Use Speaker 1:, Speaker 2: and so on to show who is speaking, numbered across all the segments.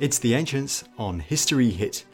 Speaker 1: It's The Ancients on History Hit.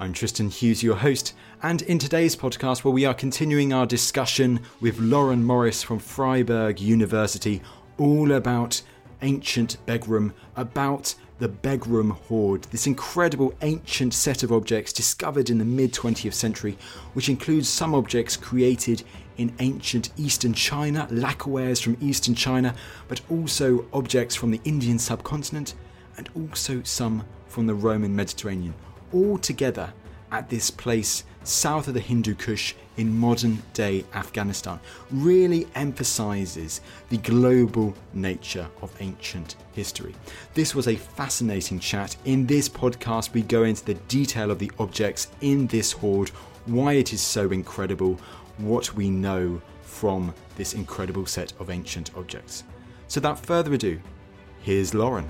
Speaker 1: I'm Tristan Hughes, your host, and in today's podcast, where we are continuing our discussion with Lauren Morris from Freiburg University, all about ancient Begram, about the Begram Hoard, this incredible ancient set of objects discovered in the mid 20th century, which includes some objects created in ancient eastern China, lacquerwares from eastern China, but also objects from the Indian subcontinent and also some from the Roman Mediterranean, all together at this place south of the Hindu Kush in modern day Afghanistan, really emphasizes the global nature of ancient history. This was a fascinating chat. In this podcast, we go into the detail of the objects in this hoard, why it is so incredible, what we know from this incredible set of ancient objects. So, without further ado, here's Lauren.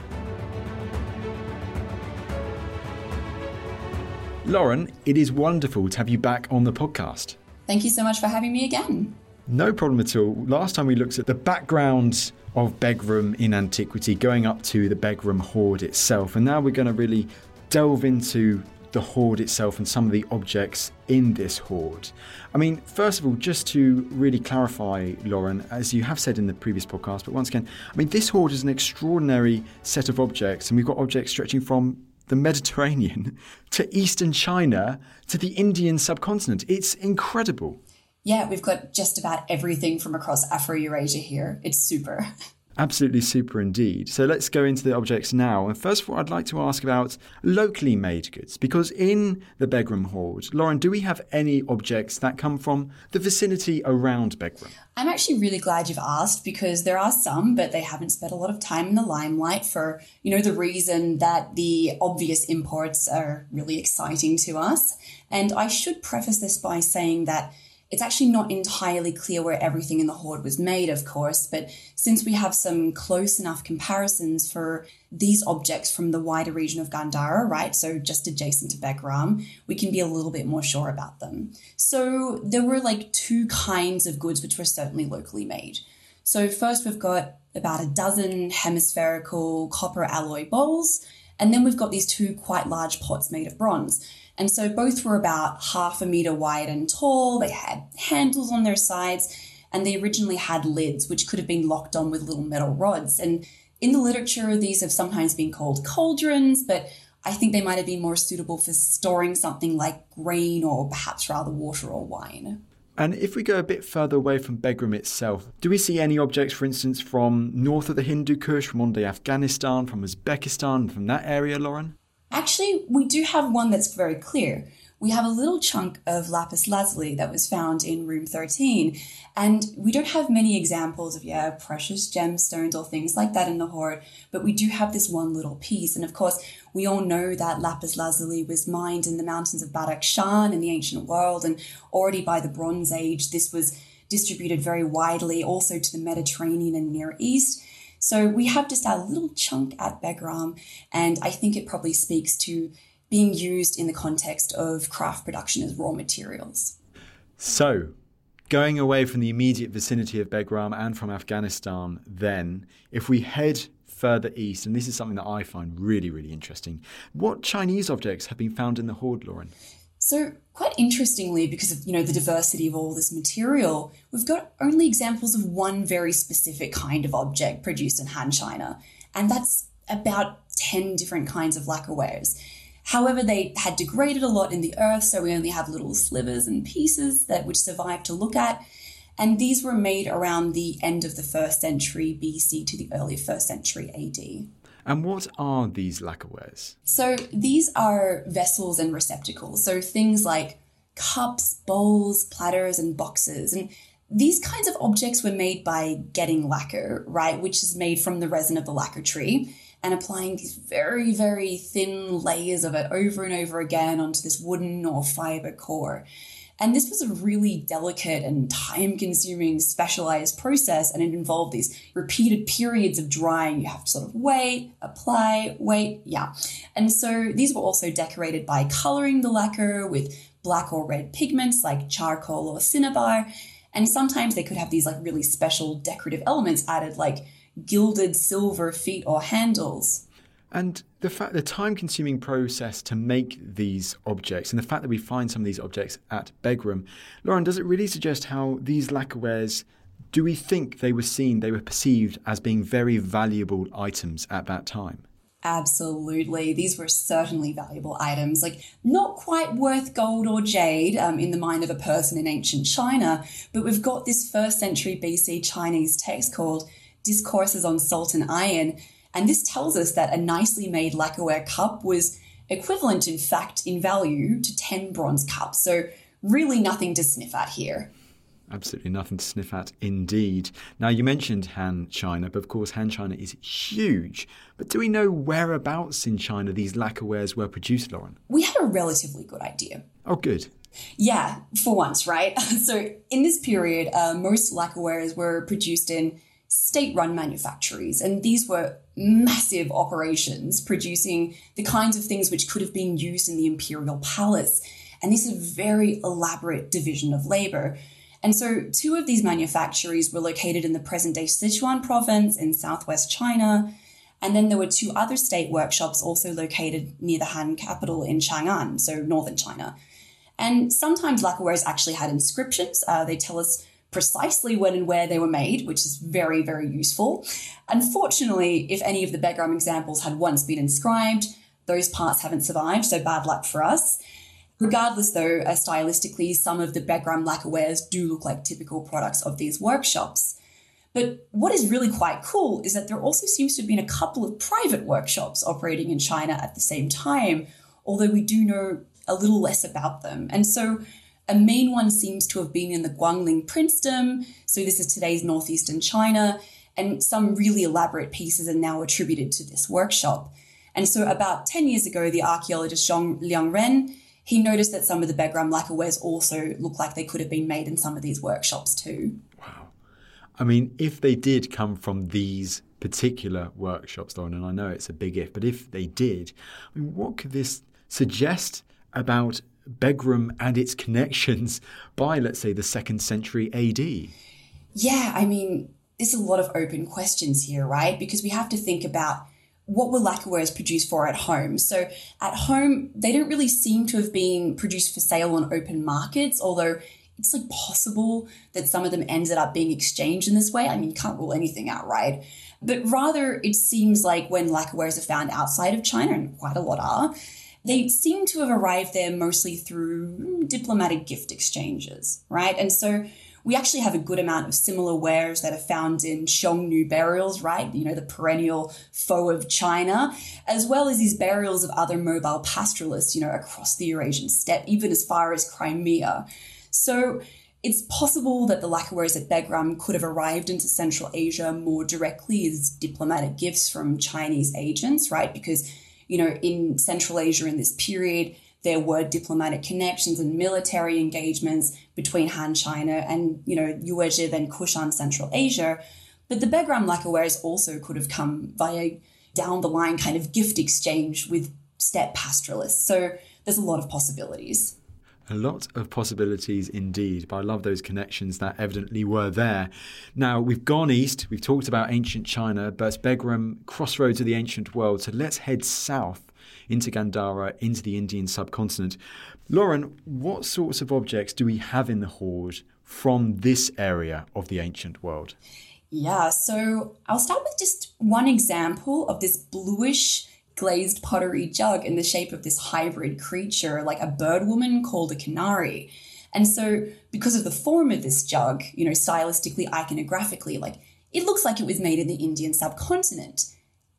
Speaker 1: Lauren, it is wonderful to have you back on the podcast.
Speaker 2: Thank you so much for having me again.
Speaker 1: No problem at all. Last time we looked at the background of Begram in antiquity, going up to the Begram hoard itself, and now we're going to really delve into the hoard itself and some of the objects in this hoard. I mean, first of all, just to really clarify, Lauren, as you have said in the previous podcast, but once again, I mean, this hoard is an extraordinary set of objects, and we've got objects stretching from the Mediterranean to eastern China to the Indian subcontinent. It's incredible.
Speaker 2: Yeah, we've got just about everything from across Afro Eurasia here. It's super.
Speaker 1: Absolutely super indeed. So let's go into the objects now. And first of all, I'd like to ask about locally made goods, because in the Begram Hoard, Lauren, do we have any objects that come from the vicinity around Begram?
Speaker 2: I'm actually really glad you've asked because there are some, but they haven't spent a lot of time in the limelight for, you know, the reason that the obvious imports are really exciting to us. And I should preface this by saying that it's actually not entirely clear where everything in the hoard was made, of course, but since we have some close enough comparisons for these objects from the wider region of Gandhara, right, so just adjacent to Begram, we can be a little bit more sure about them. So there were like two kinds of goods which were certainly locally made. So first we've got about a dozen hemispherical copper alloy bowls, and then we've got these two quite large pots made of bronze. And so both were about half a meter wide and tall. They had handles on their sides, and they originally had lids, which could have been locked on with little metal rods. And in the literature, these have sometimes been called cauldrons, but I think they might have been more suitable for storing something like grain or perhaps rather water or wine.
Speaker 1: And if we go a bit further away from Begram itself, do we see any objects, for instance, from north of the Hindu Kush, from modern-day Afghanistan, from Uzbekistan, from that area, Lauren?
Speaker 2: Actually, we do have one that's very clear. We have a little chunk of lapis lazuli that was found in room 13, and we don't have many examples of, yeah, precious gemstones or things like that in the hoard, but we do have this one little piece. And of course, we all know that lapis lazuli was mined in the mountains of Badakhshan in the ancient world, and already by the Bronze Age, this was distributed very widely, also to the Mediterranean and Near East. So we have just our little chunk at Begram, and I think it probably speaks to being used in the context of craft production as raw materials.
Speaker 1: So, going away from the immediate vicinity of Begram and from Afghanistan, then, if we head further east, and this is something that I find really, really interesting, what Chinese objects have been found in the hoard, Lauren?
Speaker 2: So, quite interestingly, because of you know the diversity of all this material, we've got only examples of one very specific kind of object produced in Han China, and that's about 10 different kinds of lacquer lacquerwares. However, they had degraded a lot in the earth, so we only have little slivers and pieces that which survived to look at. And these were made around the end of the first century BC to the early first century AD.
Speaker 1: And what are these lacquerwares?
Speaker 2: So these are vessels and receptacles. So things like cups, bowls, platters, and boxes. And these kinds of objects were made by getting lacquer, right, which is made from the resin of the lacquer tree and applying these very, very thin layers of it over and over again onto this wooden or fiber core. And this was a really delicate and time consuming specialized process, and it involved these repeated periods of drying. You have to sort of wait, apply, wait, yeah. And so these were also decorated by coloring the lacquer with black or red pigments like charcoal or cinnabar. And sometimes they could have these like really special decorative elements added, like gilded silver feet or handles.
Speaker 1: And the fact, the time-consuming process to make these objects, and the fact that we find some of these objects at Begram, Lauren, does it really suggest how these lacquerwares? Do we think they were seen, they were perceived as being very valuable items at that time?
Speaker 2: Absolutely. These were certainly valuable items, like not quite worth gold or jade um, in the mind of a person in ancient China, but we've got this first century BC Chinese text called discourses on salt and iron. And this tells us that a nicely made lacquerware cup was equivalent, in fact, in value to 10 bronze cups. So, really nothing to sniff at here.
Speaker 1: Absolutely nothing to sniff at indeed. Now, you mentioned Han China, but of course, Han China is huge. But do we know whereabouts in China these lacquerwares were produced, Lauren?
Speaker 2: We had a relatively good idea.
Speaker 1: Oh, good.
Speaker 2: Yeah, for once, right? so, in this period, uh, most lacquerwares were produced in state run manufactories, and these were massive operations producing the kinds of things which could have been used in the imperial palace. And this is a very elaborate division of labor. And so, two of these manufactories were located in the present day Sichuan province in southwest China. And then there were two other state workshops also located near the Han capital in Chang'an, so northern China. And sometimes lacquerwares actually had inscriptions. Uh, they tell us precisely when and where they were made, which is very, very useful. Unfortunately, if any of the Begram examples had once been inscribed, those parts haven't survived, so bad luck for us. Regardless, though, uh, stylistically, some of the Begram lacquerwares do look like typical products of these workshops. But what is really quite cool is that there also seems to have been a couple of private workshops operating in China at the same time, although we do know a little less about them. And so a main one seems to have been in the Guangling princedom, so this is today's northeastern China, and some really elaborate pieces are now attributed to this workshop. And so about 10 years ago, the archaeologist Zhang Liangren, he noticed that some of the Begram lacquerwares also look like they could have been made in some of these workshops too.
Speaker 1: Wow. I mean, if they did come from these particular workshops, Lauren, and I know it's a big if, but if they did, I mean, what could this suggest about Begram and its connections by, let's say, the second century AD?
Speaker 2: Yeah, I mean, there's a lot of open questions here, right? Because we have to think about what were lacquerwares produced for at home? So at home, they don't really seem to have been produced for sale on open markets, although it's like possible that some of them ended up being exchanged in this way. I mean, you can't rule anything out, right? But rather, it seems like when lacquerwares are found outside of China, and quite a lot are, they seem to have arrived there mostly through diplomatic gift exchanges, right? And so we actually have a good amount of similar wares that are found in Xiongnu burials, right? You know, the perennial foe of China, as well as these burials of other mobile pastoralists, you know, across the Eurasian steppe, even as far as Crimea. So it's possible that the lacquerwares at Begram could have arrived into Central Asia more directly as diplomatic gifts from Chinese agents, right? Because you know, in Central Asia in this period, there were diplomatic connections and military engagements between Han China and, you know, Yuezhi and Kushan Central Asia. But the Begram lacquerwares also could have come via down the line kind of gift exchange with steppe pastoralists. So there's a lot of possibilities.
Speaker 1: A lot of possibilities indeed, but I love those connections that evidently were there. Now, we've gone east, we've talked about ancient China, but Begram, crossroads of the ancient world, so let's head south into Gandhara, into the Indian subcontinent. Lauren, what sorts of objects do we have in the hoard from this area of the ancient world?
Speaker 2: Yeah, so I'll start with just one example of this bluish glazed pottery jug in the shape of this hybrid creature, like a bird woman called a kinnari. And so, because of the form of this jug, you know, stylistically, iconographically, like it looks like it was made in the Indian subcontinent.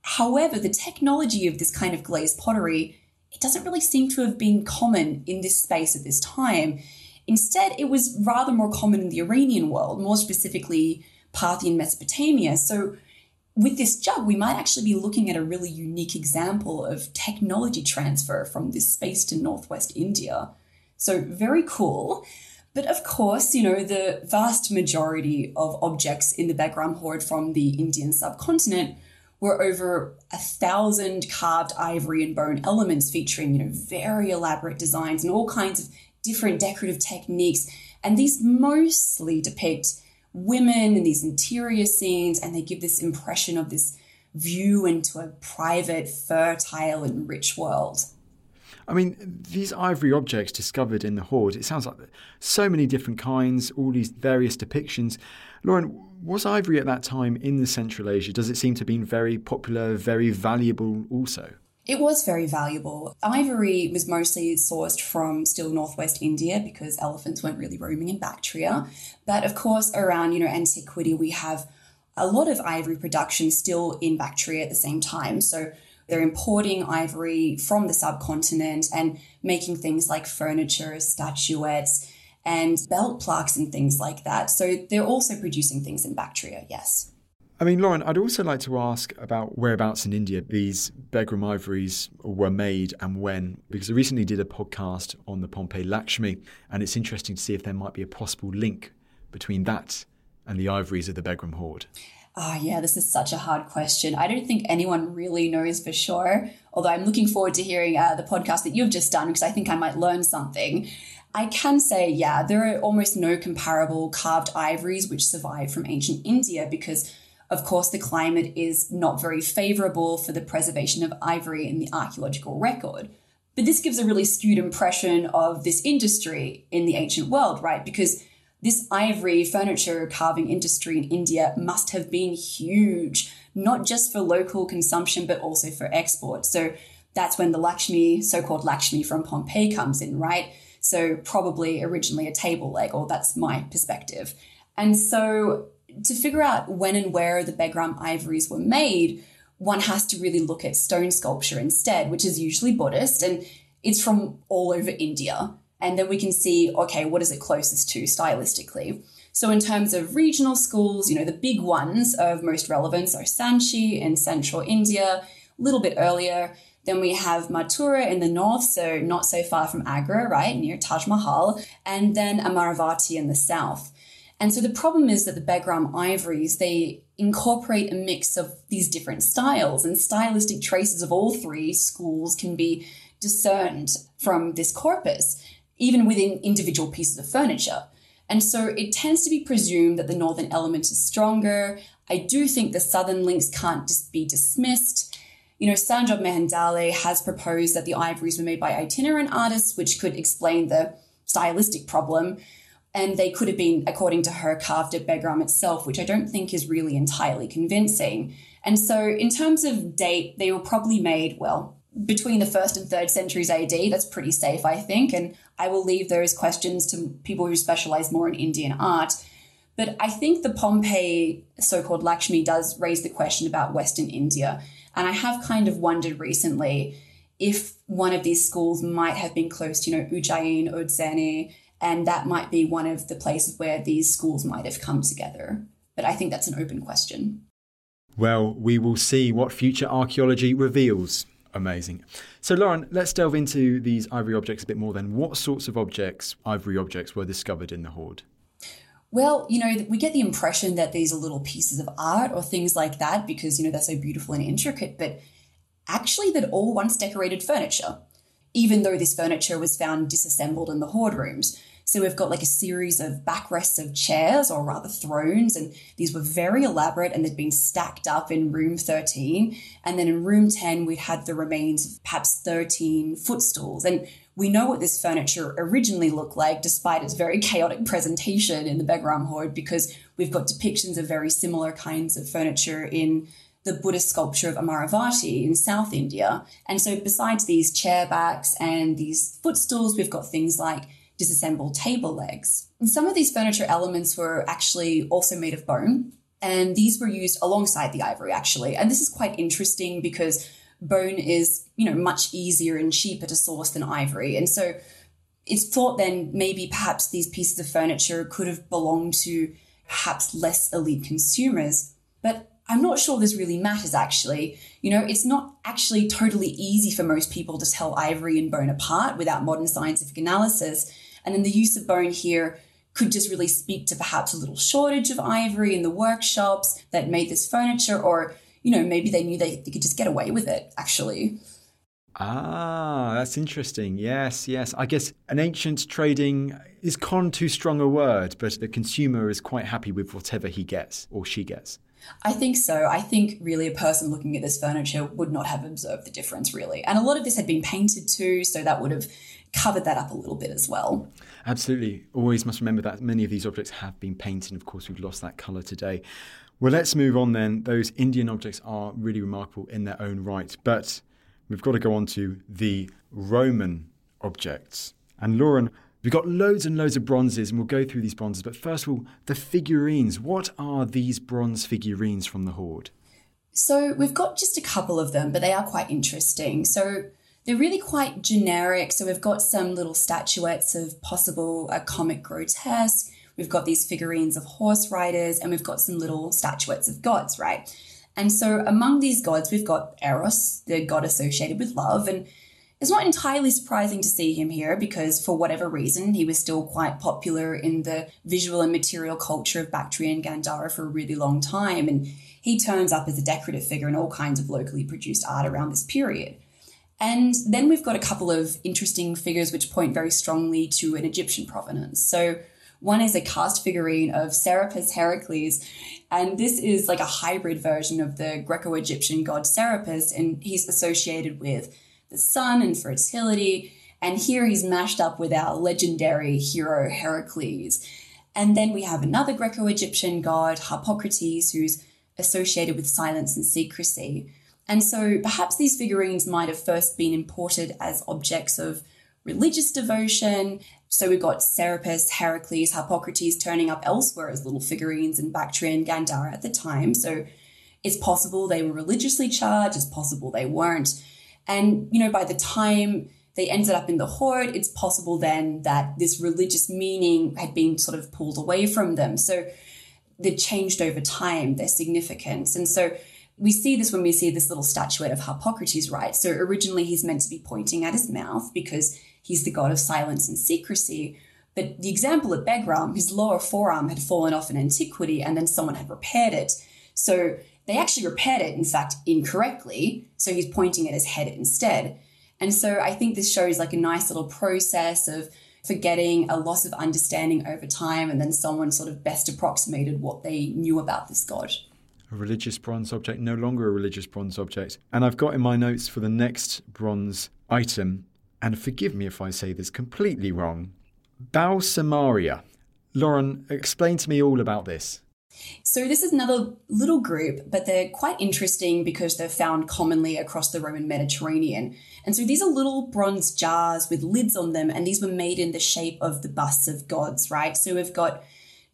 Speaker 2: However, the technology of this kind of glazed pottery, it doesn't really seem to have been common in this space at this time. Instead, it was rather more common in the Iranian world, more specifically Parthian Mesopotamia. So, with this jug, we might actually be looking at a really unique example of technology transfer from this space to Northwest India. So, very cool. But of course, you know, the vast majority of objects in the Begram hoard from the Indian subcontinent were over a thousand carved ivory and bone elements featuring, you know, very elaborate designs and all kinds of different decorative techniques. And these mostly depict women in these interior scenes, and they give this impression of this view into a private, fertile, and rich world.
Speaker 1: I mean, these ivory objects discovered in the hoard, it sounds like so many different kinds, all these various depictions. Lauren, was ivory at that time in the Central Asia? Does it seem to have been very popular, very valuable also?
Speaker 2: It was very valuable. Ivory was mostly sourced from still northwest India because elephants weren't really roaming in Bactria. But of course, around you know antiquity, we have a lot of ivory production still in Bactria at the same time. So they're importing ivory from the subcontinent and making things like furniture, statuettes, and belt plaques and things like that. So they're also producing things in Bactria, yes.
Speaker 1: I mean, Lauren, I'd also like to ask about whereabouts in India these Begram ivories were made and when, because I recently did a podcast on the Pompeii Lakshmi, and it's interesting to see if there might be a possible link between that and the ivories of the Begram hoard.
Speaker 2: Ah, oh, yeah, this is such a hard question. I don't think anyone really knows for sure, although I'm looking forward to hearing uh, the podcast that you've just done because I think I might learn something. I can say, yeah, there are almost no comparable carved ivories which survive from ancient India because of course, the climate is not very favorable for the preservation of ivory in the archaeological record. But this gives a really skewed impression of this industry in the ancient world, right? Because this ivory furniture carving industry in India must have been huge, not just for local consumption, but also for export. So that's when the Lakshmi, so called Lakshmi from Pompeii, comes in, right? So probably originally a table leg, or that's my perspective. And so to figure out when and where the Begram ivories were made, one has to really look at stone sculpture instead, which is usually Buddhist and it's from all over India. And then we can see, okay, what is it closest to stylistically? So, in terms of regional schools, you know, the big ones of most relevance are Sanchi in central India, a little bit earlier. Then we have Mathura in the north, so not so far from Agra, right, near Taj Mahal, and then Amaravati in the south. And so the problem is that the Begram ivories, they incorporate a mix of these different styles, and stylistic traces of all three schools can be discerned from this corpus, even within individual pieces of furniture. And so it tends to be presumed that the northern element is stronger. I do think the southern links can't just be dismissed. You know, Sanjyot Mehendale has proposed that the ivories were made by itinerant artists, which could explain the stylistic problem and they could have been, according to her, carved at Begram itself, which I don't think is really entirely convincing. And so, in terms of date, they were probably made, well, between the first and third centuries AD. That's pretty safe, I think. And I will leave those questions to people who specialize more in Indian art. But I think the Pompeii so called Lakshmi does raise the question about Western India. And I have kind of wondered recently if one of these schools might have been close to, you know, Ujjain, Udzeni, and that might be one of the places where these schools might have come together. But I think that's an open question.
Speaker 1: Well, we will see what future archaeology reveals. Amazing. So, Lauren, let's delve into these ivory objects a bit more then. What sorts of objects, ivory objects, were discovered in the hoard?
Speaker 2: Well, you know, we get the impression that these are little pieces of art or things like that because, you know, they're so beautiful and intricate, but actually, they're all once decorated furniture, even though this furniture was found disassembled in the hoard rooms. So we've got like a series of backrests of chairs, or rather thrones, and these were very elaborate and they'd been stacked up in room 13. And then in room 10, we had the remains of perhaps 13 footstools. And we know what this furniture originally looked like, despite its very chaotic presentation in the Begram hoard, because we've got depictions of very similar kinds of furniture in the Buddhist sculpture of Amaravati in South India. And so, besides these chair backs and these footstools, we've got things like disassembled table legs. And some of these furniture elements were actually also made of bone, and these were used alongside the ivory actually. And this is quite interesting because bone is, you know, much easier and cheaper to source than ivory. And so it's thought then maybe perhaps these pieces of furniture could have belonged to perhaps less elite consumers. But I'm not sure this really matters actually. You know, it's not actually totally easy for most people to tell ivory and bone apart without modern scientific analysis. And then the use of bone here could just really speak to perhaps a little shortage of ivory in the workshops that made this furniture, or, you know, maybe they knew they, they could just get away with it, actually.
Speaker 1: Ah, that's interesting. Yes, yes. I guess an ancient trading is con too strong a word, but the consumer is quite happy with whatever he gets or she gets.
Speaker 2: I think so. I think really a person looking at this furniture would not have observed the difference, really. And a lot of this had been painted too, so that would have covered that up a little bit as well.
Speaker 1: Absolutely. Always must remember that many of these objects have been painted. Of course, we've lost that colour today. Well, let's move on then. Those Indian objects are really remarkable in their own right, but we've got to go on to the Roman objects. And Lauren, we've got loads and loads of bronzes, and we'll go through these bronzes. But first of all, the figurines. What are these bronze figurines from the Hoard?
Speaker 2: So we've got just a couple of them, but they are quite interesting. So they're really quite generic. So we've got some little statuettes of possible a comic grotesque. We've got these figurines of horse riders, and we've got some little statuettes of gods, right? And so among these gods, we've got Eros, the god associated with love, and it's not entirely surprising to see him here because, for whatever reason, he was still quite popular in the visual and material culture of Bactria and Gandhara for a really long time. And he turns up as a decorative figure in all kinds of locally produced art around this period. And then we've got a couple of interesting figures which point very strongly to an Egyptian provenance. So one is a cast figurine of Serapis Heracles, and this is like a hybrid version of the Greco Egyptian god Serapis, and he's associated with the sun and fertility. And here he's mashed up with our legendary hero Heracles. And then we have another Greco Egyptian god, Harpocrates, who's associated with silence and secrecy. And so perhaps these figurines might have first been imported as objects of religious devotion. So we've got Serapis, Heracles, Harpocrates turning up elsewhere as little figurines in Bactria and Gandhara at the time. So it's possible they were religiously charged, it's possible they weren't. And, you know, by the time they ended up in the hoard, it's possible then that this religious meaning had been sort of pulled away from them. So they changed over time, their significance. And so we see this when we see this little statuette of Harpocrates, right? So originally he's meant to be pointing at his mouth because he's the god of silence and secrecy. But the example at Begram, his lower forearm had fallen off in antiquity and then someone had repaired it. So they actually repaired it, in fact, incorrectly. So he's pointing at his head instead. And so I think this shows like a nice little process of forgetting a loss of understanding over time, and then someone sort of best approximated what they knew about this god
Speaker 1: a religious bronze object, no longer a religious bronze object. And I've got in my notes for the next bronze item, and forgive me if I say this completely wrong, Balsamaria. Lauren, explain to me all about this.
Speaker 2: So, this is another little group, but they're quite interesting because they're found commonly across the Roman Mediterranean. And so, these are little bronze jars with lids on them, and these were made in the shape of the busts of gods, right? So, we've got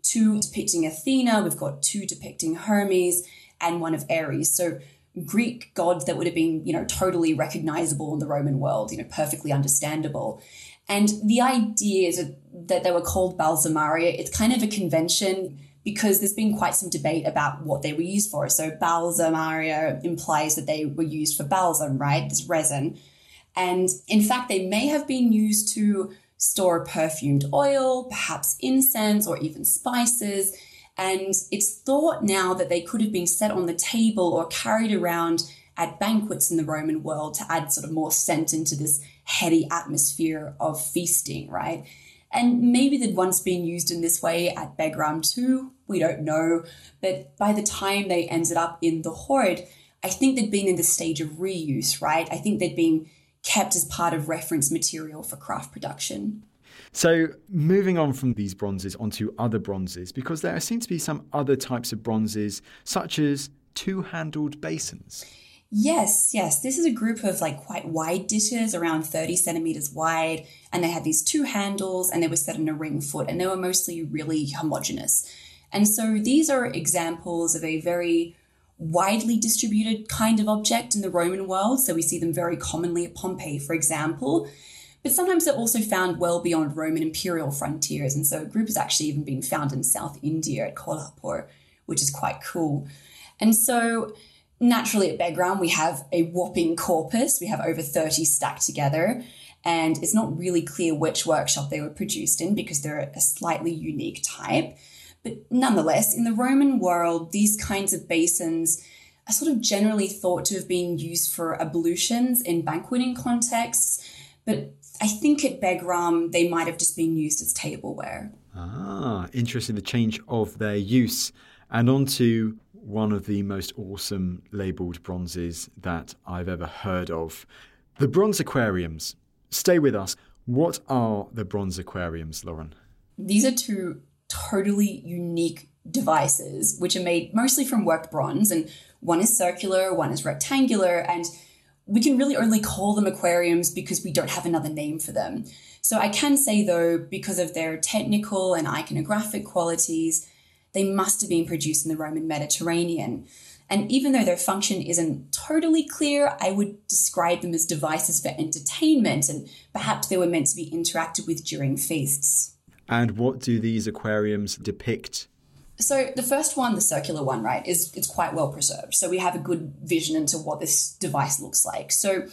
Speaker 2: two depicting Athena, we've got two depicting Hermes, and one of Ares. So Greek gods that would have been, you know, totally recognizable in the Roman world, you know, perfectly understandable. And the idea is that they were called balsamaria. It's kind of a convention because there's been quite some debate about what they were used for. So balsamaria implies that they were used for balsam, right? This resin. And in fact, they may have been used to store perfumed oil, perhaps incense, or even spices. And it's thought now that they could have been set on the table or carried around at banquets in the Roman world to add sort of more scent into this heady atmosphere of feasting, right? And maybe they'd once been used in this way at Begram too, we don't know. But by the time they ended up in the hoard, I think they'd been in the stage of reuse, right? I think they'd been kept as part of reference material for craft production.
Speaker 1: So, moving on from these bronzes onto other bronzes, because there seem to be some other types of bronzes, such as two handled basins.
Speaker 2: Yes, yes. This is a group of like quite wide dishes, around 30 centimeters wide, and they had these two handles and they were set in a ring foot and they were mostly really homogenous. And so these are examples of a very widely distributed kind of object in the Roman world. So we see them very commonly at Pompeii, for example. But sometimes they're also found well beyond Roman imperial frontiers. And so a group has actually even been found in South India at Kolhapur, which is quite cool. And so naturally at Begram, we have a whopping corpus. We have over 30 stacked together. And it's not really clear which workshop they were produced in because they're a slightly unique type. But nonetheless, in the Roman world, these kinds of basins are sort of generally thought to have been used for ablutions in banqueting contexts. But I think at Begram, they might have just been used as tableware.
Speaker 1: Ah, interesting the change of their use. And on to one of the most awesome labelled bronzes that I've ever heard of the bronze aquariums. Stay with us. What are the bronze aquariums, Lauren?
Speaker 2: These are two totally unique devices, which are made mostly from worked bronze. And one is circular, one is rectangular. And we can really only call them aquariums because we don't have another name for them. So I can say, though, because of their technical and iconographic qualities, they must have been produced in the Roman Mediterranean. And even though their function isn't totally clear, I would describe them as devices for entertainment, and perhaps they were meant to be interacted with during feasts.
Speaker 1: And what do these aquariums depict?
Speaker 2: So the first one, the circular one, right, is it's quite well preserved. So we have a good vision into what this device looks like. So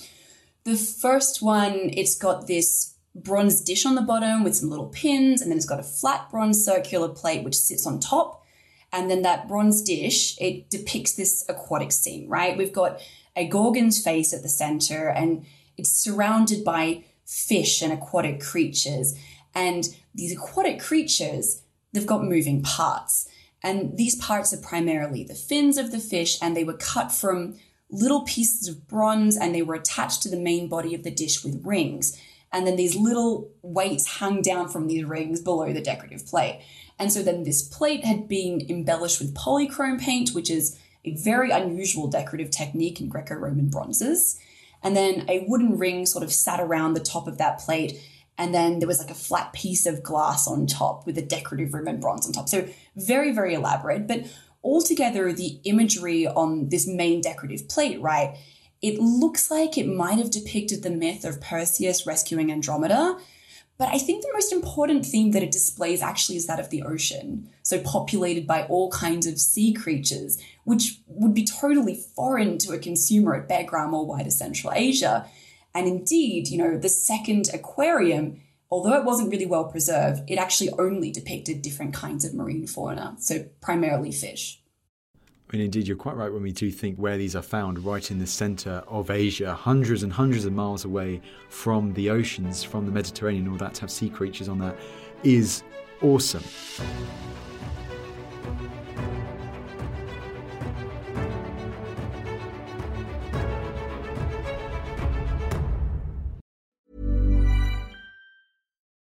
Speaker 2: the first one, it's got this bronze dish on the bottom with some little pins, and then it's got a flat bronze circular plate which sits on top. And then that bronze dish, it depicts this aquatic scene, right? We've got a gorgon's face at the center, and it's surrounded by fish and aquatic creatures. And these aquatic creatures, they've got moving parts. And these parts are primarily the fins of the fish, and they were cut from little pieces of bronze and they were attached to the main body of the dish with rings. And then these little weights hung down from these rings below the decorative plate. And so then this plate had been embellished with polychrome paint, which is a very unusual decorative technique in Greco Roman bronzes. And then a wooden ring sort of sat around the top of that plate and then there was like a flat piece of glass on top with a decorative ribbon bronze on top. So very, very elaborate. But altogether, the imagery on this main decorative plate, right? It looks like it might have depicted the myth of Perseus rescuing Andromeda. But I think the most important theme that it displays actually is that of the ocean. So populated by all kinds of sea creatures, which would be totally foreign to a consumer at Begram or wider Central Asia. And indeed, you know, the second aquarium, although it wasn't really well preserved, it actually only depicted different kinds of marine fauna, so primarily fish.
Speaker 1: And indeed, you're quite right when we do think where these are found, right in the centre of Asia, hundreds and hundreds of miles away from the oceans, from the Mediterranean, all that to have sea creatures on that is awesome.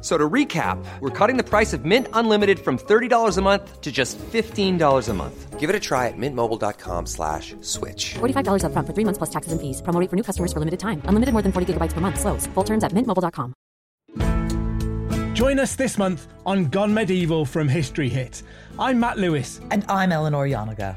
Speaker 3: So to recap, we're cutting the price of Mint Unlimited from $30 a month to just $15 a month. Give it a try at mintmobile.com slash switch.
Speaker 4: $45 upfront for three months plus taxes and fees. Promo for new customers for limited time. Unlimited more than 40 gigabytes per month. Slows. Full terms at mintmobile.com.
Speaker 5: Join us this month on Gone Medieval from History Hit. I'm Matt Lewis.
Speaker 6: And I'm Eleanor Janega.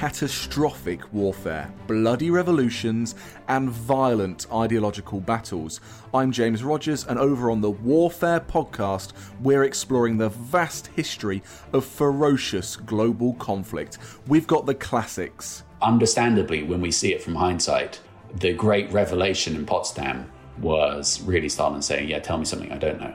Speaker 7: Catastrophic warfare, bloody revolutions, and violent ideological battles. I'm James Rogers, and over on the Warfare podcast, we're exploring the vast history of ferocious global conflict. We've got the classics.
Speaker 8: Understandably, when we see it from hindsight, the great revelation in Potsdam was really Stalin saying, Yeah, tell me something I don't know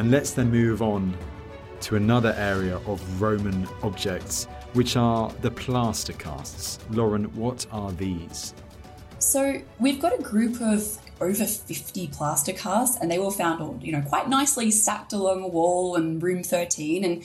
Speaker 1: And let's then move on to another area of Roman objects, which are the plaster casts. Lauren, what are these?
Speaker 2: So we've got a group of over 50 plaster casts, and they were found, you know, quite nicely stacked along a wall in room 13. And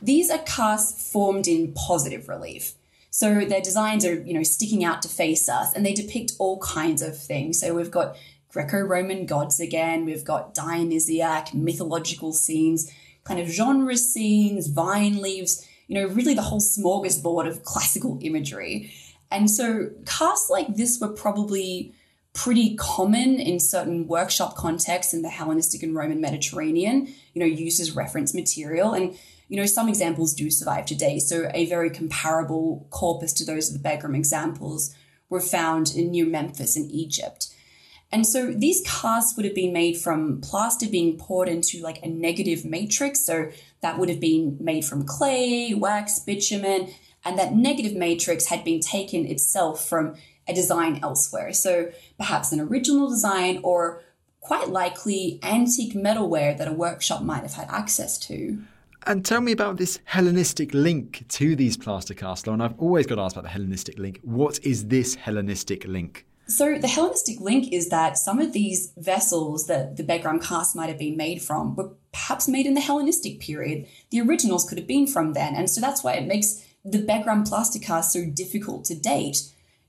Speaker 2: these are casts formed in positive relief. So their designs are, you know, sticking out to face us, and they depict all kinds of things. So we've got Greco Roman gods again. We've got Dionysiac, mythological scenes, kind of genre scenes, vine leaves, you know, really the whole smorgasbord of classical imagery. And so casts like this were probably pretty common in certain workshop contexts in the Hellenistic and Roman Mediterranean, you know, used as reference material. And, you know, some examples do survive today. So a very comparable corpus to those of the Begram examples were found in New Memphis in Egypt. And so these casts would have been made from plaster being poured into like a negative matrix. So that would have been made from clay, wax, bitumen, and that negative matrix had been taken itself from a design elsewhere. So perhaps an original design or quite likely antique metalware that a workshop might have had access to.
Speaker 1: And tell me about this Hellenistic link to these plaster casts, and I've always got to ask about the Hellenistic link. What is this Hellenistic link?
Speaker 2: So the Hellenistic link is that some of these vessels that the Begram cast might have been made from were perhaps made in the Hellenistic period. The originals could have been from then, and so that's why it makes the Begram plaster cast so difficult to date.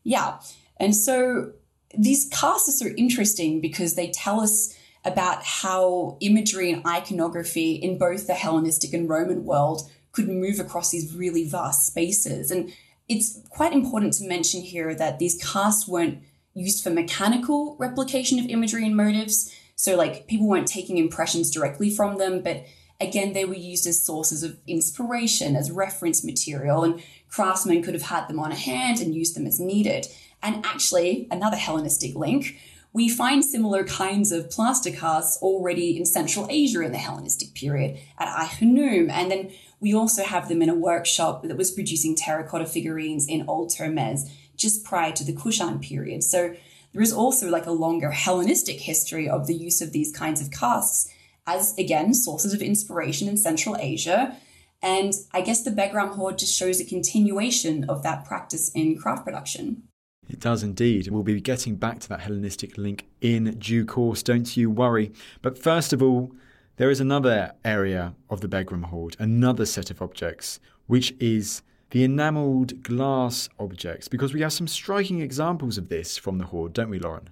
Speaker 2: Yeah, and so these casts are so interesting because they tell us about how imagery and iconography in both the Hellenistic and Roman world could move across these really vast spaces. And it's quite important to mention here that these casts weren't used for mechanical replication of imagery and motives. So, like, people weren't taking impressions directly from them, but again, they were used as sources of inspiration, as reference material, and craftsmen could have had them on hand and used them as needed. And actually, another Hellenistic link, we find similar kinds of plaster casts already in Central Asia in the Hellenistic period at Ai And then we also have them in a workshop that was producing terracotta figurines in Old Termez just prior to the Kushan period. So there is also like a longer Hellenistic history of the use of these kinds of casts as, again, sources of inspiration in Central Asia. And I guess the Begram hoard just shows a continuation of that practice in craft production.
Speaker 1: It does indeed. We'll be getting back to that Hellenistic link in due course, don't you worry. But first of all, there is another area of the Begram hoard, another set of objects, which is the enamelled glass objects, because we have some striking examples of this from the hoard, don't we, Lauren?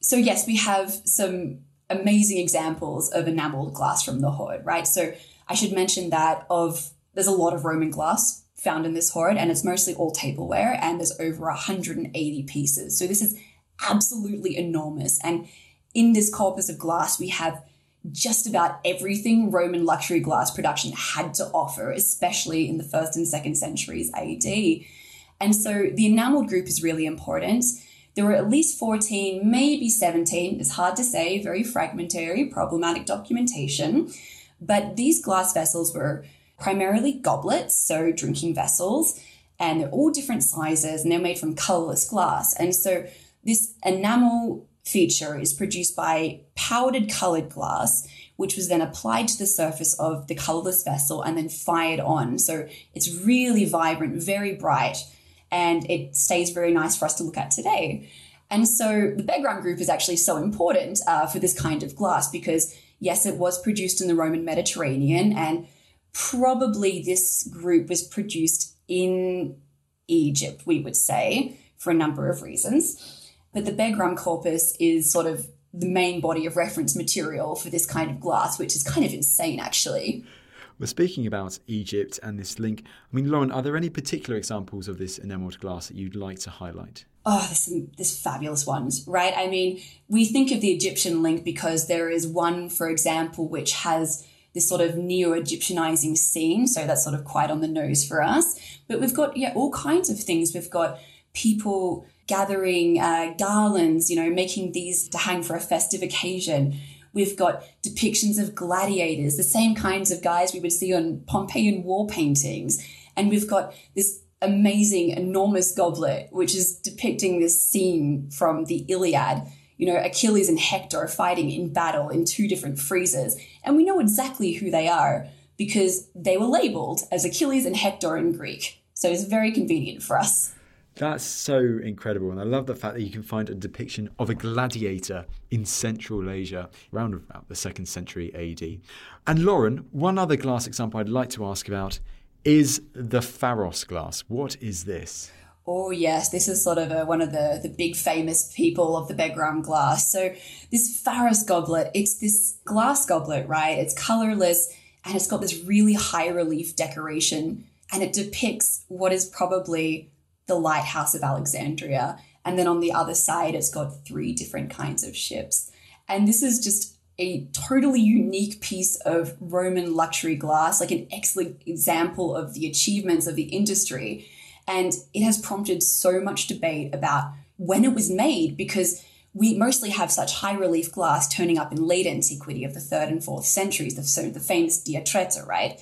Speaker 2: So, yes, we have some amazing examples of enamelled glass from the hoard, right? So, I should mention that of there's a lot of Roman glass found in this hoard, and it's mostly all tableware, and there's over 180 pieces. So, this is absolutely enormous. And in this corpus of glass, we have just about everything Roman luxury glass production had to offer, especially in the first and second centuries AD. And so the enameled group is really important. There were at least 14, maybe 17, it's hard to say, very fragmentary, problematic documentation. But these glass vessels were primarily goblets, so drinking vessels, and they're all different sizes and they're made from colorless glass. And so this enamel feature is produced by powdered colored glass, which was then applied to the surface of the colorless vessel and then fired on. So it's really vibrant, very bright, and it stays very nice for us to look at today. And so the Begram group is actually so important uh, for this kind of glass because, yes, it was produced in the Roman Mediterranean, and probably this group was produced in Egypt, we would say, for a number of reasons. But the Begram corpus is sort of the main body of reference material for this kind of glass, which is kind of insane, actually.
Speaker 1: Well, speaking about Egypt and this link, I mean, Lauren, are there any particular examples of this enameled glass that you'd like to highlight?
Speaker 2: Oh, there's some there's fabulous ones, right? I mean, we think of the Egyptian link because there is one, for example, which has this sort of neo-Egyptianizing scene, so that's sort of quite on the nose for us. But we've got yeah all kinds of things. We've got people gathering uh, garlands, you know, making these to hang for a festive occasion. We've got depictions of gladiators, the same kinds of guys we would see on Pompeian wall paintings. And we've got this amazing, enormous goblet, which is depicting this scene from the Iliad. You know, Achilles and Hector are fighting in battle in two different friezes. And we know exactly who they are because they were labeled as Achilles and Hector in Greek. So it's very convenient for us.
Speaker 1: That's so incredible. And I love the fact that you can find a depiction of a gladiator in Central Asia around about the second century AD. And Lauren, one other glass example I'd like to ask about is the Pharos glass. What is this?
Speaker 2: Oh yes, this is sort of a, one of the, the big famous people of the Begram glass. So this Pharos goblet, it's this glass goblet, right? It's colorless and it's got this really high relief decoration and it depicts what is probably the lighthouse of Alexandria. And then on the other side, it's got three different kinds of ships. And this is just a totally unique piece of Roman luxury glass, like an excellent example of the achievements of the industry. And it has prompted so much debate about when it was made because we mostly have such high relief glass turning up in late antiquity of the third and fourth centuries, the, the famous Diatreta, right?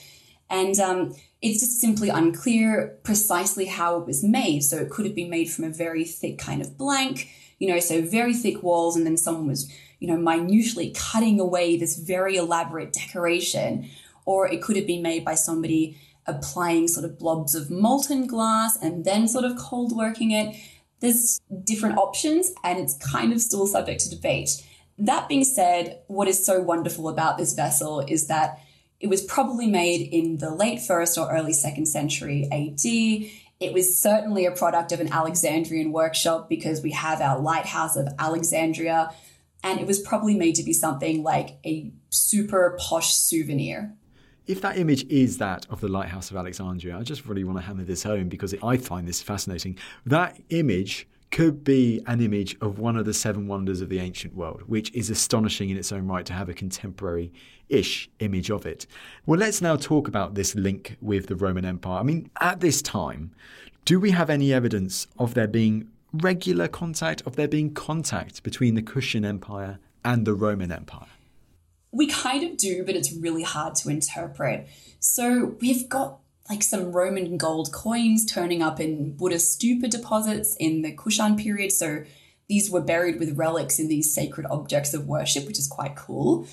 Speaker 2: And um, it's just simply unclear precisely how it was made. So it could have been made from a very thick kind of blank, you know, so very thick walls, and then someone was, you know, minutely cutting away this very elaborate decoration. Or it could have been made by somebody applying sort of blobs of molten glass and then sort of cold working it. There's different options, and it's kind of still subject to debate. That being said, what is so wonderful about this vessel is that it was probably made in the late first or early second century AD. It was certainly a product of an Alexandrian workshop because we have our lighthouse of Alexandria. And it was probably made to be something like a super posh souvenir.
Speaker 1: If that image is that of the Lighthouse of Alexandria, I just really want to hammer this home because I find this fascinating. That image could be an image of one of the seven wonders of the ancient world, which is astonishing in its own right to have a contemporary ish image of it. Well, let's now talk about this link with the Roman Empire. I mean, at this time, do we have any evidence of there being regular contact, of there being contact between the Kushan Empire and the Roman Empire?
Speaker 2: We kind of do, but it's really hard to interpret. So we've got like some Roman gold coins turning up in Buddhist stupa deposits in the Kushan period. So these were buried with relics in these sacred objects of worship, which is quite cool.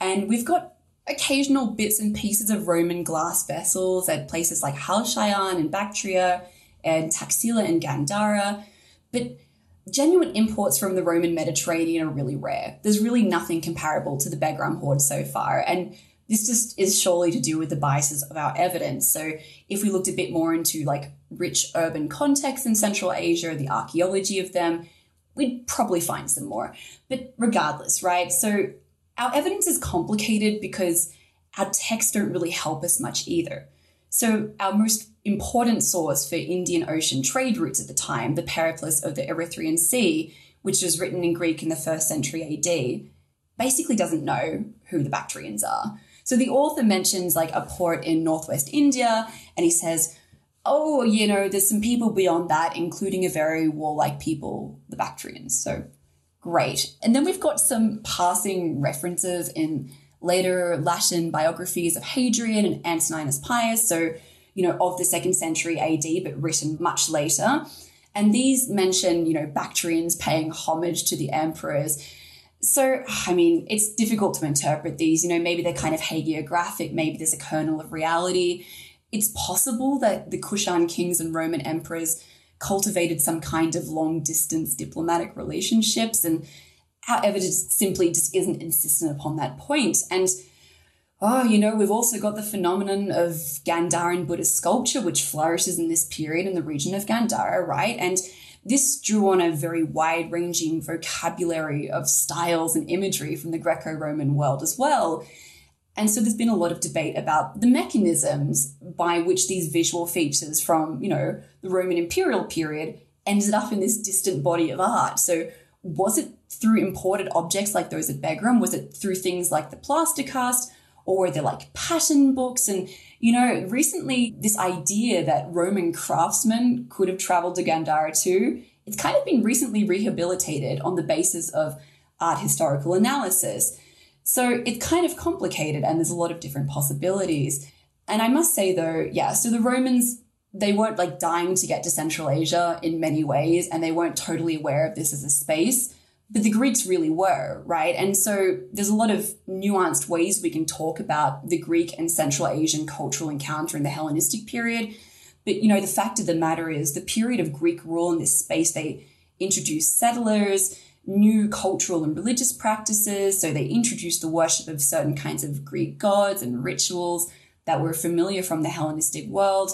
Speaker 2: And we've got occasional bits and pieces of Roman glass vessels at places like Khalchayan and Bactria and Taxila and Gandhara. But genuine imports from the Roman Mediterranean are really rare. There's really nothing comparable to the Begram hoard so far. And this just is surely to do with the biases of our evidence. So if we looked a bit more into like rich urban contexts in Central Asia, the archaeology of them, we'd probably find some more. But regardless, right? So our evidence is complicated because our texts don't really help us much either. So our most important source for Indian Ocean trade routes at the time, the Periplus of the Erythraean Sea, which was written in Greek in the first century AD, basically doesn't know who the Bactrians are. So the author mentions like a port in northwest India, and he says, oh, you know, there's some people beyond that, including a very warlike people, the Bactrians. So great. And then we've got some passing references in later Latin biographies of Hadrian and Antoninus Pius. So, you know, of the second century AD, but written much later. And these mention, you know, Bactrians paying homage to the emperors. So, I mean, it's difficult to interpret these. You know, maybe they're kind of hagiographic, maybe there's a kernel of reality. It's possible that the Kushan kings and Roman emperors cultivated some kind of long distance diplomatic relationships. And our evidence simply just isn't insistent upon that point. And oh, you know, we've also got the phenomenon of Gandharan Buddhist sculpture, which flourishes in this period in the region of Gandhara, right? And this drew on a very wide ranging vocabulary of styles and imagery from the Greco Roman world as well. And so there's been a lot of debate about the mechanisms by which these visual features from, you know, the Roman imperial period ended up in this distant body of art. So was it through imported objects like those at Begram? Was it through things like the plaster cast? Or were there like pattern books? And, you know, recently this idea that Roman craftsmen could have traveled to Gandhara too, it's kind of been recently rehabilitated on the basis of art historical analysis. So it's kind of complicated and there's a lot of different possibilities. And I must say though, yeah, so the Romans, they weren't like dying to get to Central Asia in many ways, and they weren't totally aware of this as a space. But the Greeks really were, right? And so there's a lot of nuanced ways we can talk about the Greek and Central Asian cultural encounter in the Hellenistic period. But, you know, the fact of the matter is the period of Greek rule in this space, they introduced settlers, new cultural and religious practices. So they introduced the worship of certain kinds of Greek gods and rituals that were familiar from the Hellenistic world.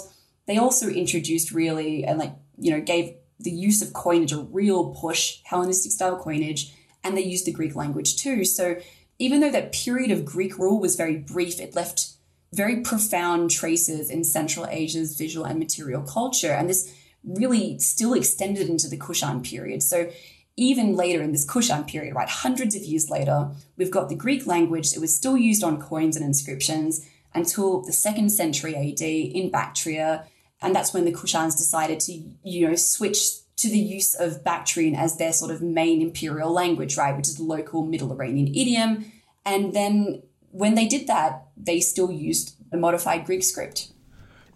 Speaker 2: They also introduced really and like, you know, gave the use of coinage a real push, Hellenistic style coinage, and they used the Greek language too. So even though that period of Greek rule was very brief, it left very profound traces in Central Asia's visual and material culture. And this really still extended into the Kushan period. So even later in this Kushan period, right, hundreds of years later, we've got the Greek language that was still used on coins and inscriptions until the second century AD in Bactria. And that's when the Kushans decided to, you know, switch to the use of Bactrian as their sort of main imperial language, right, which is the local Middle Iranian idiom. And then when they did that, they still used the modified Greek script.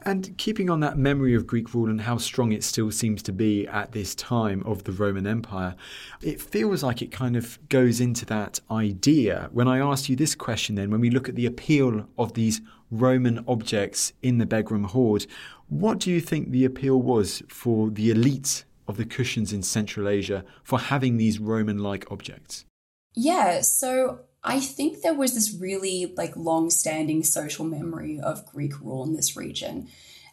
Speaker 1: And keeping on that memory of Greek rule and how strong it still seems to be at this time of the Roman Empire, it feels like it kind of goes into that idea. When I asked you this question, then, when we look at the appeal of these Roman objects in the Begram hoard, what do you think the appeal was for the elite of the Kushans in Central Asia for having these Roman like objects?
Speaker 2: Yeah, so I think there was this really like long-standing social memory of Greek rule in this region.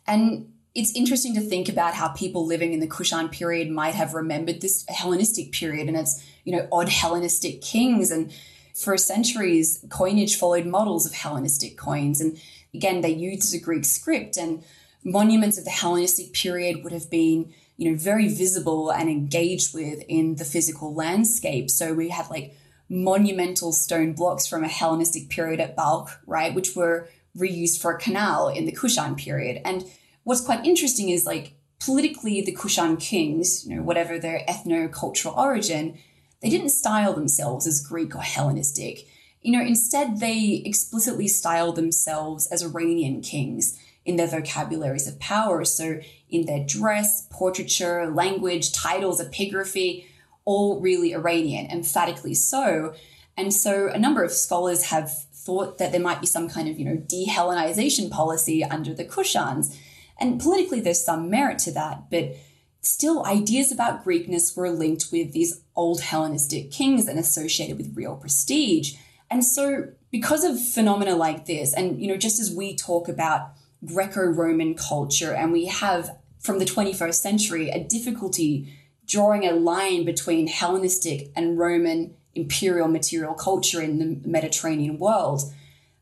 Speaker 2: And it's interesting to think about how people living in the Kushan period might have remembered this Hellenistic period and its, you know, odd Hellenistic kings. And for centuries, coinage followed models of Hellenistic coins. And again, they used a Greek script and monuments of the Hellenistic period would have been, you know, very visible and engaged with in the physical landscape. So we had like monumental stone blocks from a Hellenistic period at Balkh, right, which were reused for a canal in the Kushan period. And what's quite interesting is like politically, the Kushan kings, you know, whatever their ethno-cultural origin, they didn't style themselves as Greek or Hellenistic. You know, instead they explicitly styled themselves as Iranian kings in their vocabularies of power. So in their dress, portraiture, language, titles, epigraphy, all really Iranian, emphatically so. And so a number of scholars have thought that there might be some kind of, you know, de-Hellenization policy under the Kushans. And politically, there's some merit to that, but still ideas about Greekness were linked with these old Hellenistic kings and associated with real prestige. And so because of phenomena like this, and, you know, just as we talk about Greco-Roman culture and we have from the 21st century a difficulty drawing a line between Hellenistic and Roman imperial material culture in the Mediterranean world,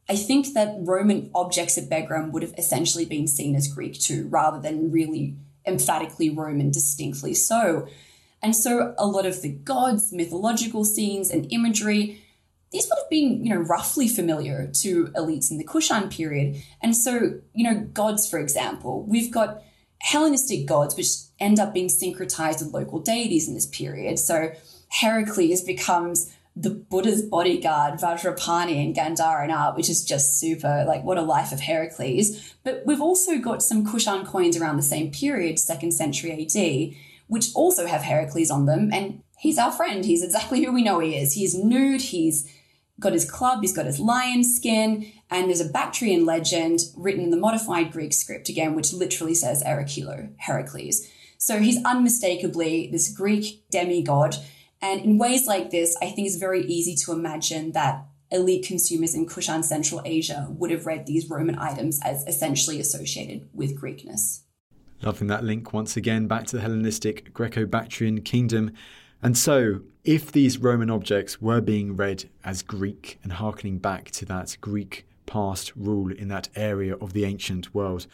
Speaker 2: I think that Roman objects at Begram would have essentially been seen as Greek too, rather than really emphatically Roman distinctly so. And so a lot of the gods, mythological scenes, and imagery, these would have been, you know, roughly familiar to elites in the Kushan period. And so, you know, gods, for example, we've got Hellenistic gods, which end up being syncretized with local deities in this period. So Heracles becomes the Buddha's bodyguard, Vajrapani and Gandhara art, which is just super, like what a life of Heracles. But we've also got some Kushan coins around the same period, second century AD, which also have Heracles on them. And he's our friend. He's exactly who we know he is. He's nude. He's got his club. He's got his lion skin. And there's a Bactrian legend written in the modified Greek script again, which literally says Erakilo, Heracles. So he's unmistakably this Greek demigod. And in ways like this, I think it's very easy to imagine that elite consumers in Kushan Central Asia would have read these Roman items as essentially associated with Greekness.
Speaker 1: Loving that link once again back to the Hellenistic Greco Bactrian kingdom. And so, if these Roman objects were being read as Greek and harkening back to that Greek past rule in that area of the ancient world,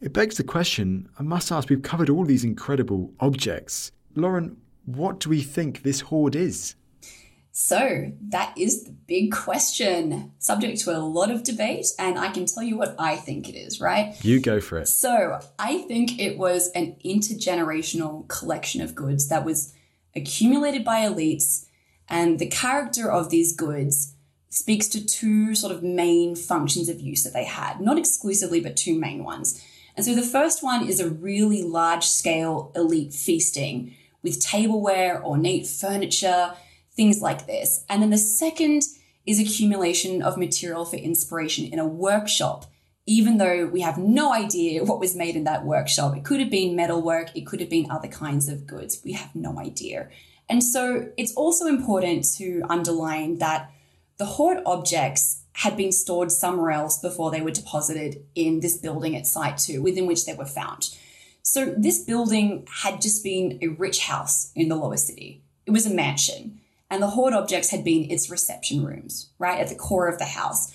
Speaker 1: it begs the question I must ask, we've covered all these incredible objects. Lauren, what do we think this hoard is?
Speaker 2: So, that is the big question, subject to a lot of debate, and I can tell you what I think it is, right?
Speaker 1: You go for it.
Speaker 2: So, I think it was an intergenerational collection of goods that was accumulated by elites, and the character of these goods speaks to two sort of main functions of use that they had, not exclusively, but two main ones. And so, the first one is a really large scale elite feasting with tableware, ornate furniture things like this. And then the second is accumulation of material for inspiration in a workshop, even though we have no idea what was made in that workshop. It could have been metalwork, it could have been other kinds of goods. We have no idea. And so it's also important to underline that the hoard objects had been stored somewhere else before they were deposited in this building at Site 2, within which they were found. So this building had just been a rich house in the lower city. It was a mansion and the hoard objects had been its reception rooms, right at the core of the house.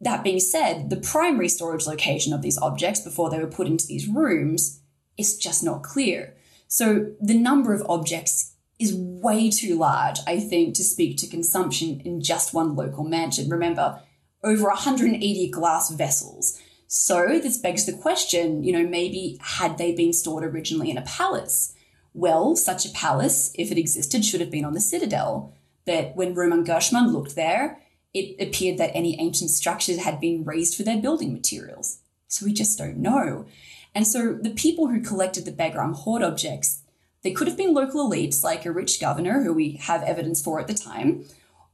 Speaker 2: That being said, the primary storage location of these objects before they were put into these rooms is just not clear. So the number of objects is way too large, I think, to speak to consumption in just one local mansion. Remember, over 180 glass vessels. So this begs the question, you know, maybe had they been stored originally in a palace? Well, such a palace, if it existed, should have been on the citadel. But when Roman Ghirshman looked there, it appeared that any ancient structures had been razed for their building materials. So we just don't know. And so the people who collected the Begram hoard objects, they could have been local elites like a rich governor who we have evidence for at the time,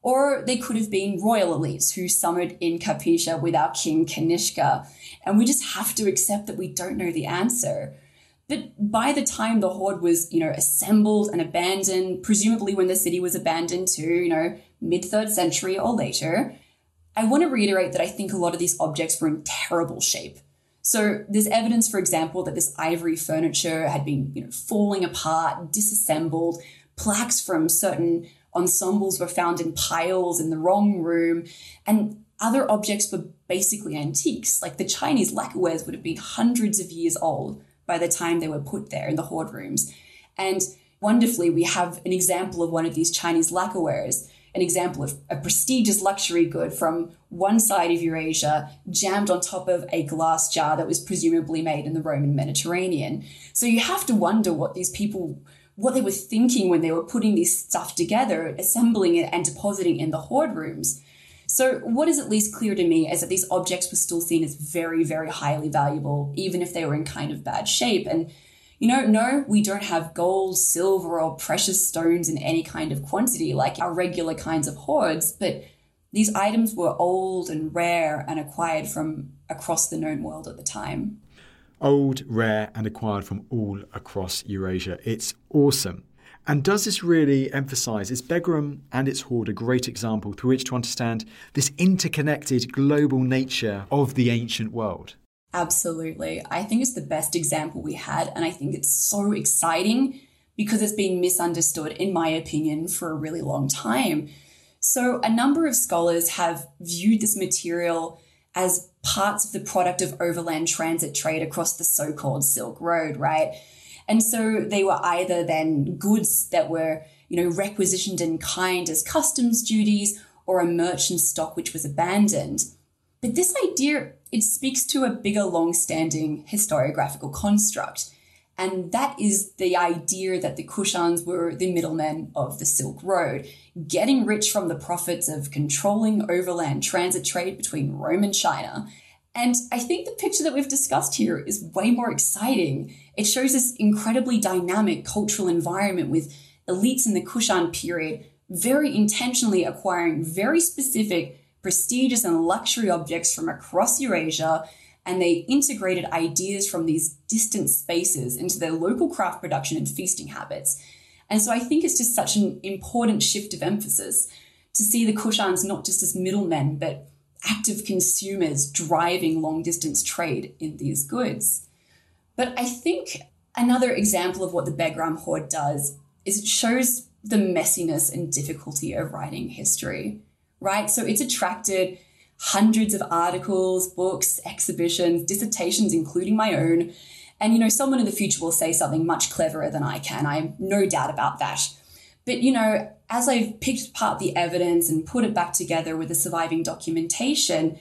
Speaker 2: or they could have been royal elites who summered in Kapisa with our king Kanishka. And we just have to accept that we don't know the answer. But by the time the hoard was, you know, assembled and abandoned, presumably when the city was abandoned too, you know, mid third century or later, I want to reiterate that I think a lot of these objects were in terrible shape. So there's evidence, for example, that this ivory furniture had been, you know, falling apart, disassembled. Plaques from certain ensembles were found in piles in the wrong room, and other objects were basically antiques. Like the Chinese lacquerwares would have been hundreds of years old by the time they were put there in the hoard rooms. And wonderfully, we have an example of one of these Chinese lacquerwares, an example of a prestigious luxury good from one side of Eurasia jammed on top of a glass jar that was presumably made in the Roman Mediterranean. So you have to wonder what these people what they were thinking when they were putting this stuff together, assembling it and depositing in the hoard rooms. So, what is at least clear to me is that these objects were still seen as very, very highly valuable, even if they were in kind of bad shape. And, you know, no, we don't have gold, silver, or precious stones in any kind of quantity like our regular kinds of hoards, but these items were old and rare and acquired from across the known world at the time.
Speaker 1: Old, rare, and acquired from all across Eurasia. It's awesome. And does this really emphasize, is Begram and its hoard a great example through which to understand this interconnected global nature of the ancient world?
Speaker 2: Absolutely. I think it's the best example we had, and I think it's so exciting because it's been misunderstood, in my opinion, for a really long time. So, a number of scholars have viewed this material as parts of the product of overland transit trade across the so called Silk Road, right? And so they were either then goods that were, you know, requisitioned in kind as customs duties or a merchant stock which was abandoned. But this idea, it speaks to a bigger long-standing historiographical construct. And that is the idea that the Kushans were the middlemen of the Silk Road, getting rich from the profits of controlling overland transit trade between Rome and China. And I think the picture that we've discussed here is way more exciting. It shows this incredibly dynamic cultural environment with elites in the Kushan period very intentionally acquiring very specific, prestigious, and luxury objects from across Eurasia and they integrated ideas from these distant spaces into their local craft production and feasting habits. And so I think it's just such an important shift of emphasis to see the Kushans not just as middlemen, but active consumers driving long distance trade in these goods. But I think another example of what the Begram Hoard does is it shows the messiness and difficulty of writing history, right? So it's attracted hundreds of articles, books, exhibitions, dissertations, including my own. And, you know, someone in the future will say something much cleverer than I can. I have no doubt about that. But, you know, as I've picked apart the evidence and put it back together with the surviving documentation,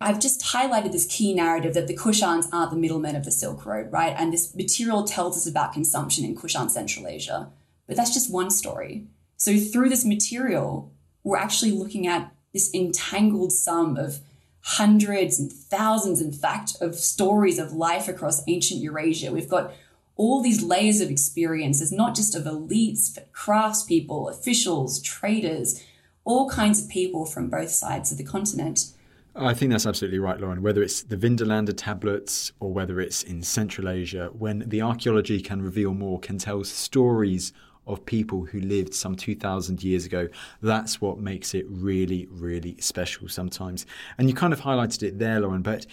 Speaker 2: I've just highlighted this key narrative that the Kushans aren't the middlemen of the Silk Road, right? And this material tells us about consumption in Kushan Central Asia. But that's just one story. So through this material, we're actually looking at this entangled sum of hundreds and thousands, in fact, of stories of life across ancient Eurasia. We've got all these layers of experiences, not just of elites, but craftspeople, officials, traders, all kinds of people from both sides of the continent.
Speaker 1: I think that's absolutely right, Lauren. Whether it's the Vindolanda tablets or whether it's in Central Asia, when the archaeology can reveal more, can tell stories of people who lived some 2,000 years ago. That's what makes it really, really special sometimes. And you kind of highlighted it there, Lauren, but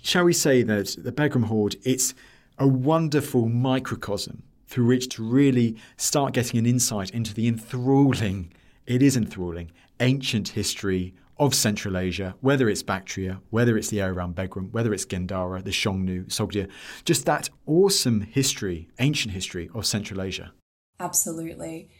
Speaker 1: shall we say that the Begram Hoard, it's a wonderful microcosm through which to really start getting an insight into the enthralling, it is enthralling, ancient history of Central Asia, whether it's Bactria, whether it's the area around Begram, whether it's Gandhara, the Xiongnu, Sogdia, just that awesome history, ancient history of Central Asia.
Speaker 2: Absolutely.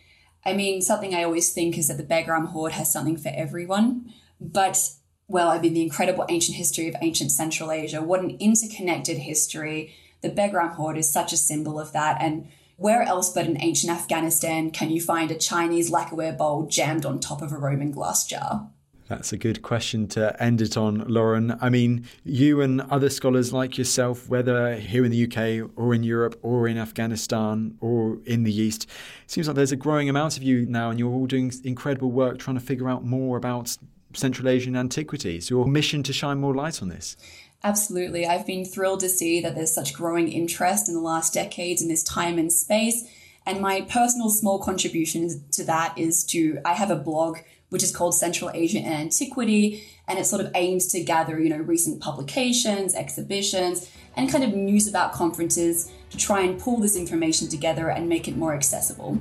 Speaker 2: I mean, something I always think is that the Begram Hoard has something for everyone. But, well, I mean, the incredible ancient history of ancient Central Asia, what an interconnected history. The Begram Hoard is such a symbol of that. And where else but in ancient Afghanistan can you find a Chinese lacquerware bowl jammed on top of a Roman glass jar?
Speaker 1: That's a good question to end it on, Lauren. I mean, you and other scholars like yourself, whether here in the UK or in Europe or in Afghanistan or in the East, it seems like there's a growing amount of you now, and you're all doing incredible work trying to figure out more about Central Asian antiquities. Your mission to shine more light on this.
Speaker 2: Absolutely. I've been thrilled to see that there's such growing interest in the last decades in this time and space. And my personal small contribution to that is to I have a blog which is called Central Asia and Antiquity. And it sort of aims to gather, you know, recent publications, exhibitions, and kind of news about conferences to try and pull this information together and make it more accessible.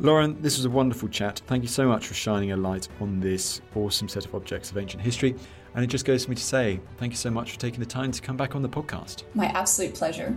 Speaker 1: Lauren, this was a wonderful chat. Thank you so much for shining a light on this awesome set of objects of ancient history. And it just goes for me to say thank you so much for taking the time to come back on the podcast.
Speaker 2: My absolute pleasure.